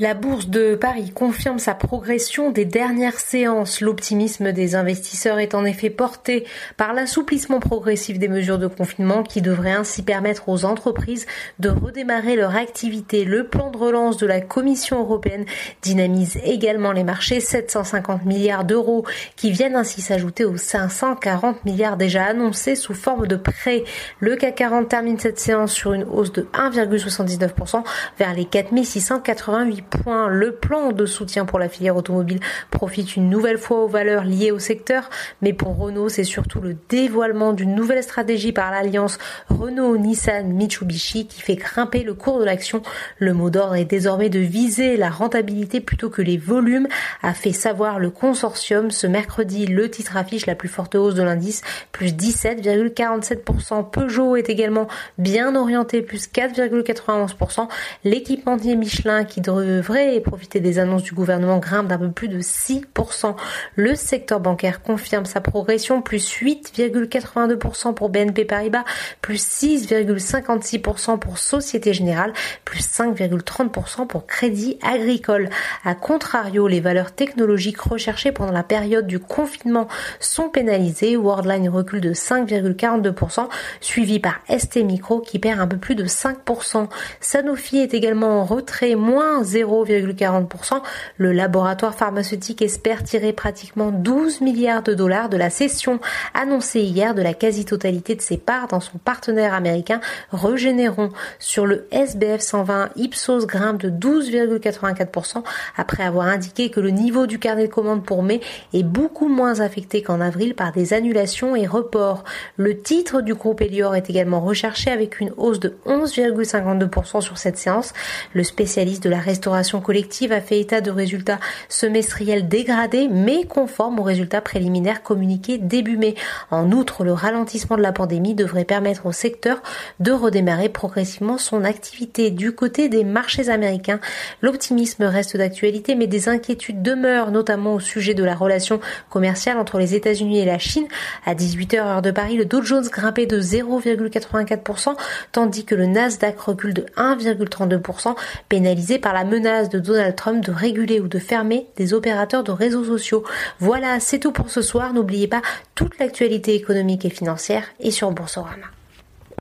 La bourse de Paris confirme sa progression des dernières séances. L'optimisme des investisseurs est en effet porté par l'assouplissement progressif des mesures de confinement qui devrait ainsi permettre aux entreprises de redémarrer leur activité. Le plan de relance de la Commission européenne dynamise également les marchés. 750 milliards d'euros qui viennent ainsi s'ajouter aux 540 milliards déjà annoncés sous forme de prêts. Le CAC 40 termine cette séance sur une hausse de 1,79% vers les 4688 le plan de soutien pour la filière automobile profite une nouvelle fois aux valeurs liées au secteur, mais pour Renault, c'est surtout le dévoilement d'une nouvelle stratégie par l'alliance Renault-Nissan-Mitsubishi qui fait grimper le cours de l'action. Le mot d'ordre est désormais de viser la rentabilité plutôt que les volumes, a fait savoir le consortium. Ce mercredi, le titre affiche la plus forte hausse de l'indice, plus 17,47%. Peugeot est également bien orienté, plus 4,91%. L'équipementier Michelin qui profiter des annonces du gouvernement grimpe d'un peu plus de 6%. Le secteur bancaire confirme sa progression, plus 8,82% pour BNP Paribas, plus 6,56% pour Société Générale, plus 5,30% pour Crédit Agricole. A contrario, les valeurs technologiques recherchées pendant la période du confinement sont pénalisées. Worldline recule de 5,42%, suivi par ST Micro qui perd un peu plus de 5%. Sanofi est également en retrait, moins 0,40%. Le laboratoire pharmaceutique espère tirer pratiquement 12 milliards de dollars de la cession annoncée hier de la quasi-totalité de ses parts dans son partenaire américain Regeneron. Sur le SBF 120, Ipsos grimpe de 12,84% après avoir indiqué que le niveau du carnet de commandes pour mai est beaucoup moins affecté qu'en avril par des annulations et reports. Le titre du groupe Elior est également recherché avec une hausse de 11,52% sur cette séance. Le spécialiste de la restauration collective a fait état de résultats semestriels dégradés mais conformes aux résultats préliminaires communiqués début mai. En outre, le ralentissement de la pandémie devrait permettre au secteur de redémarrer progressivement son activité. Du côté des marchés américains, l'optimisme reste d'actualité mais des inquiétudes demeurent notamment au sujet de la relation commerciale entre les États-Unis et la Chine. À 18h heure de Paris, le Dow Jones grimpait de 0,84% tandis que le Nasdaq recule de 1,32% pénalisé par la menace de Donald Trump de réguler ou de fermer des opérateurs de réseaux sociaux. Voilà, c'est tout pour ce soir. N'oubliez pas toute l'actualité économique et financière est sur Boursorama.